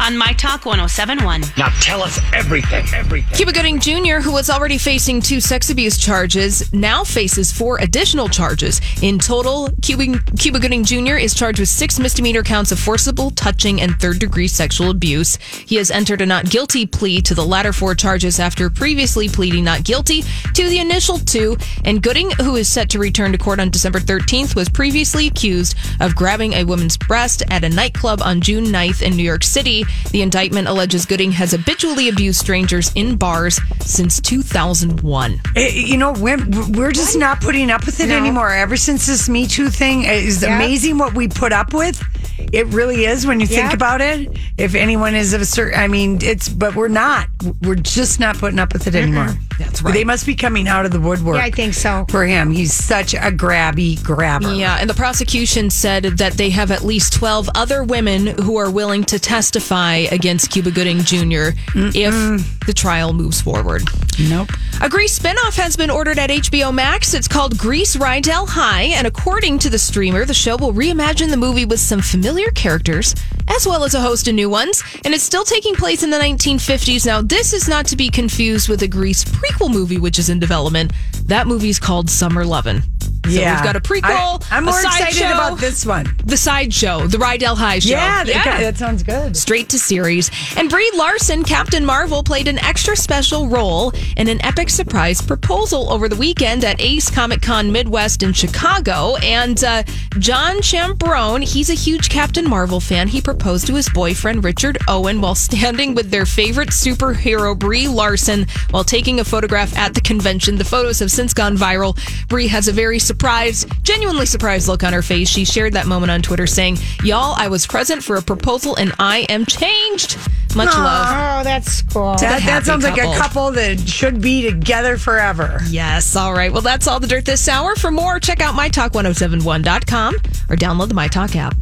on My Talk 1071. Now tell us everything, everything. Cuba Gooding Jr., who was already facing two sex abuse charges, now faces four additional charges. In total, Cuba, Cuba Gooding Jr. is charged with six misdemeanor counts of forcible touching and third degree sexual abuse. He has entered a not guilty plea to the latter four charges after previously pleading not guilty to the initial two. And Gooding, who is set to return to court on December 13th, was previously accused of grabbing a woman's breast at a nightclub on June 9th in New York City. The indictment alleges Gooding has habitually abused strangers in bars since 2001. Eh, You know, we're, we're just not putting up with it anymore. Ever since this Me Too thing, it is Yep. amazing what we put up with. It really is when you think about it. If anyone is of a certain, I mean, it's, but we're not. We're just not putting up with it anymore. That's right. They must be coming out of the woodwork. Yeah, I think so. For him, he's such a grabby grabber. Yeah, and the prosecution said that they have at least 12 other women who are willing to testify against Cuba Gooding Jr. if the trial moves forward. Nope. A Grease spinoff has been ordered at HBO Max. It's called Grease Rydell High, and according to the streamer, the show will reimagine the movie with some familiar characters as well as a host of new ones. And it's still taking place in the 1950s. Now, this is not to be confused with a Grease prequel movie, which is in development. That movie's called Summer Lovin'. So yeah. we've got a prequel. I, am more excited sideshow, about this one. The sideshow, the Rydell High show. Yeah, that, that sounds good. Straight to series. And Brie Larson, Captain Marvel, played an extra special role in an epic surprise proposal over the weekend at Ace Comic Con Midwest in Chicago. And uh, John Chambrone, he's a huge Captain Marvel fan. He proposed to his boyfriend, Richard Owen, while standing with their favorite superhero, Brie Larson, while taking a photograph at the convention. The photos have since gone viral. Brie has a very surprised, genuinely surprised look on her face. She shared that moment on Twitter saying, Y'all, I was present for a proposal and I am changed. Much love. Oh, that's cool. That, that happy sounds like a couple. couple that should be together forever. Yes. All right. Well, that's all the dirt this hour. For more, check out mytalk1071.com or download the MyTalk app.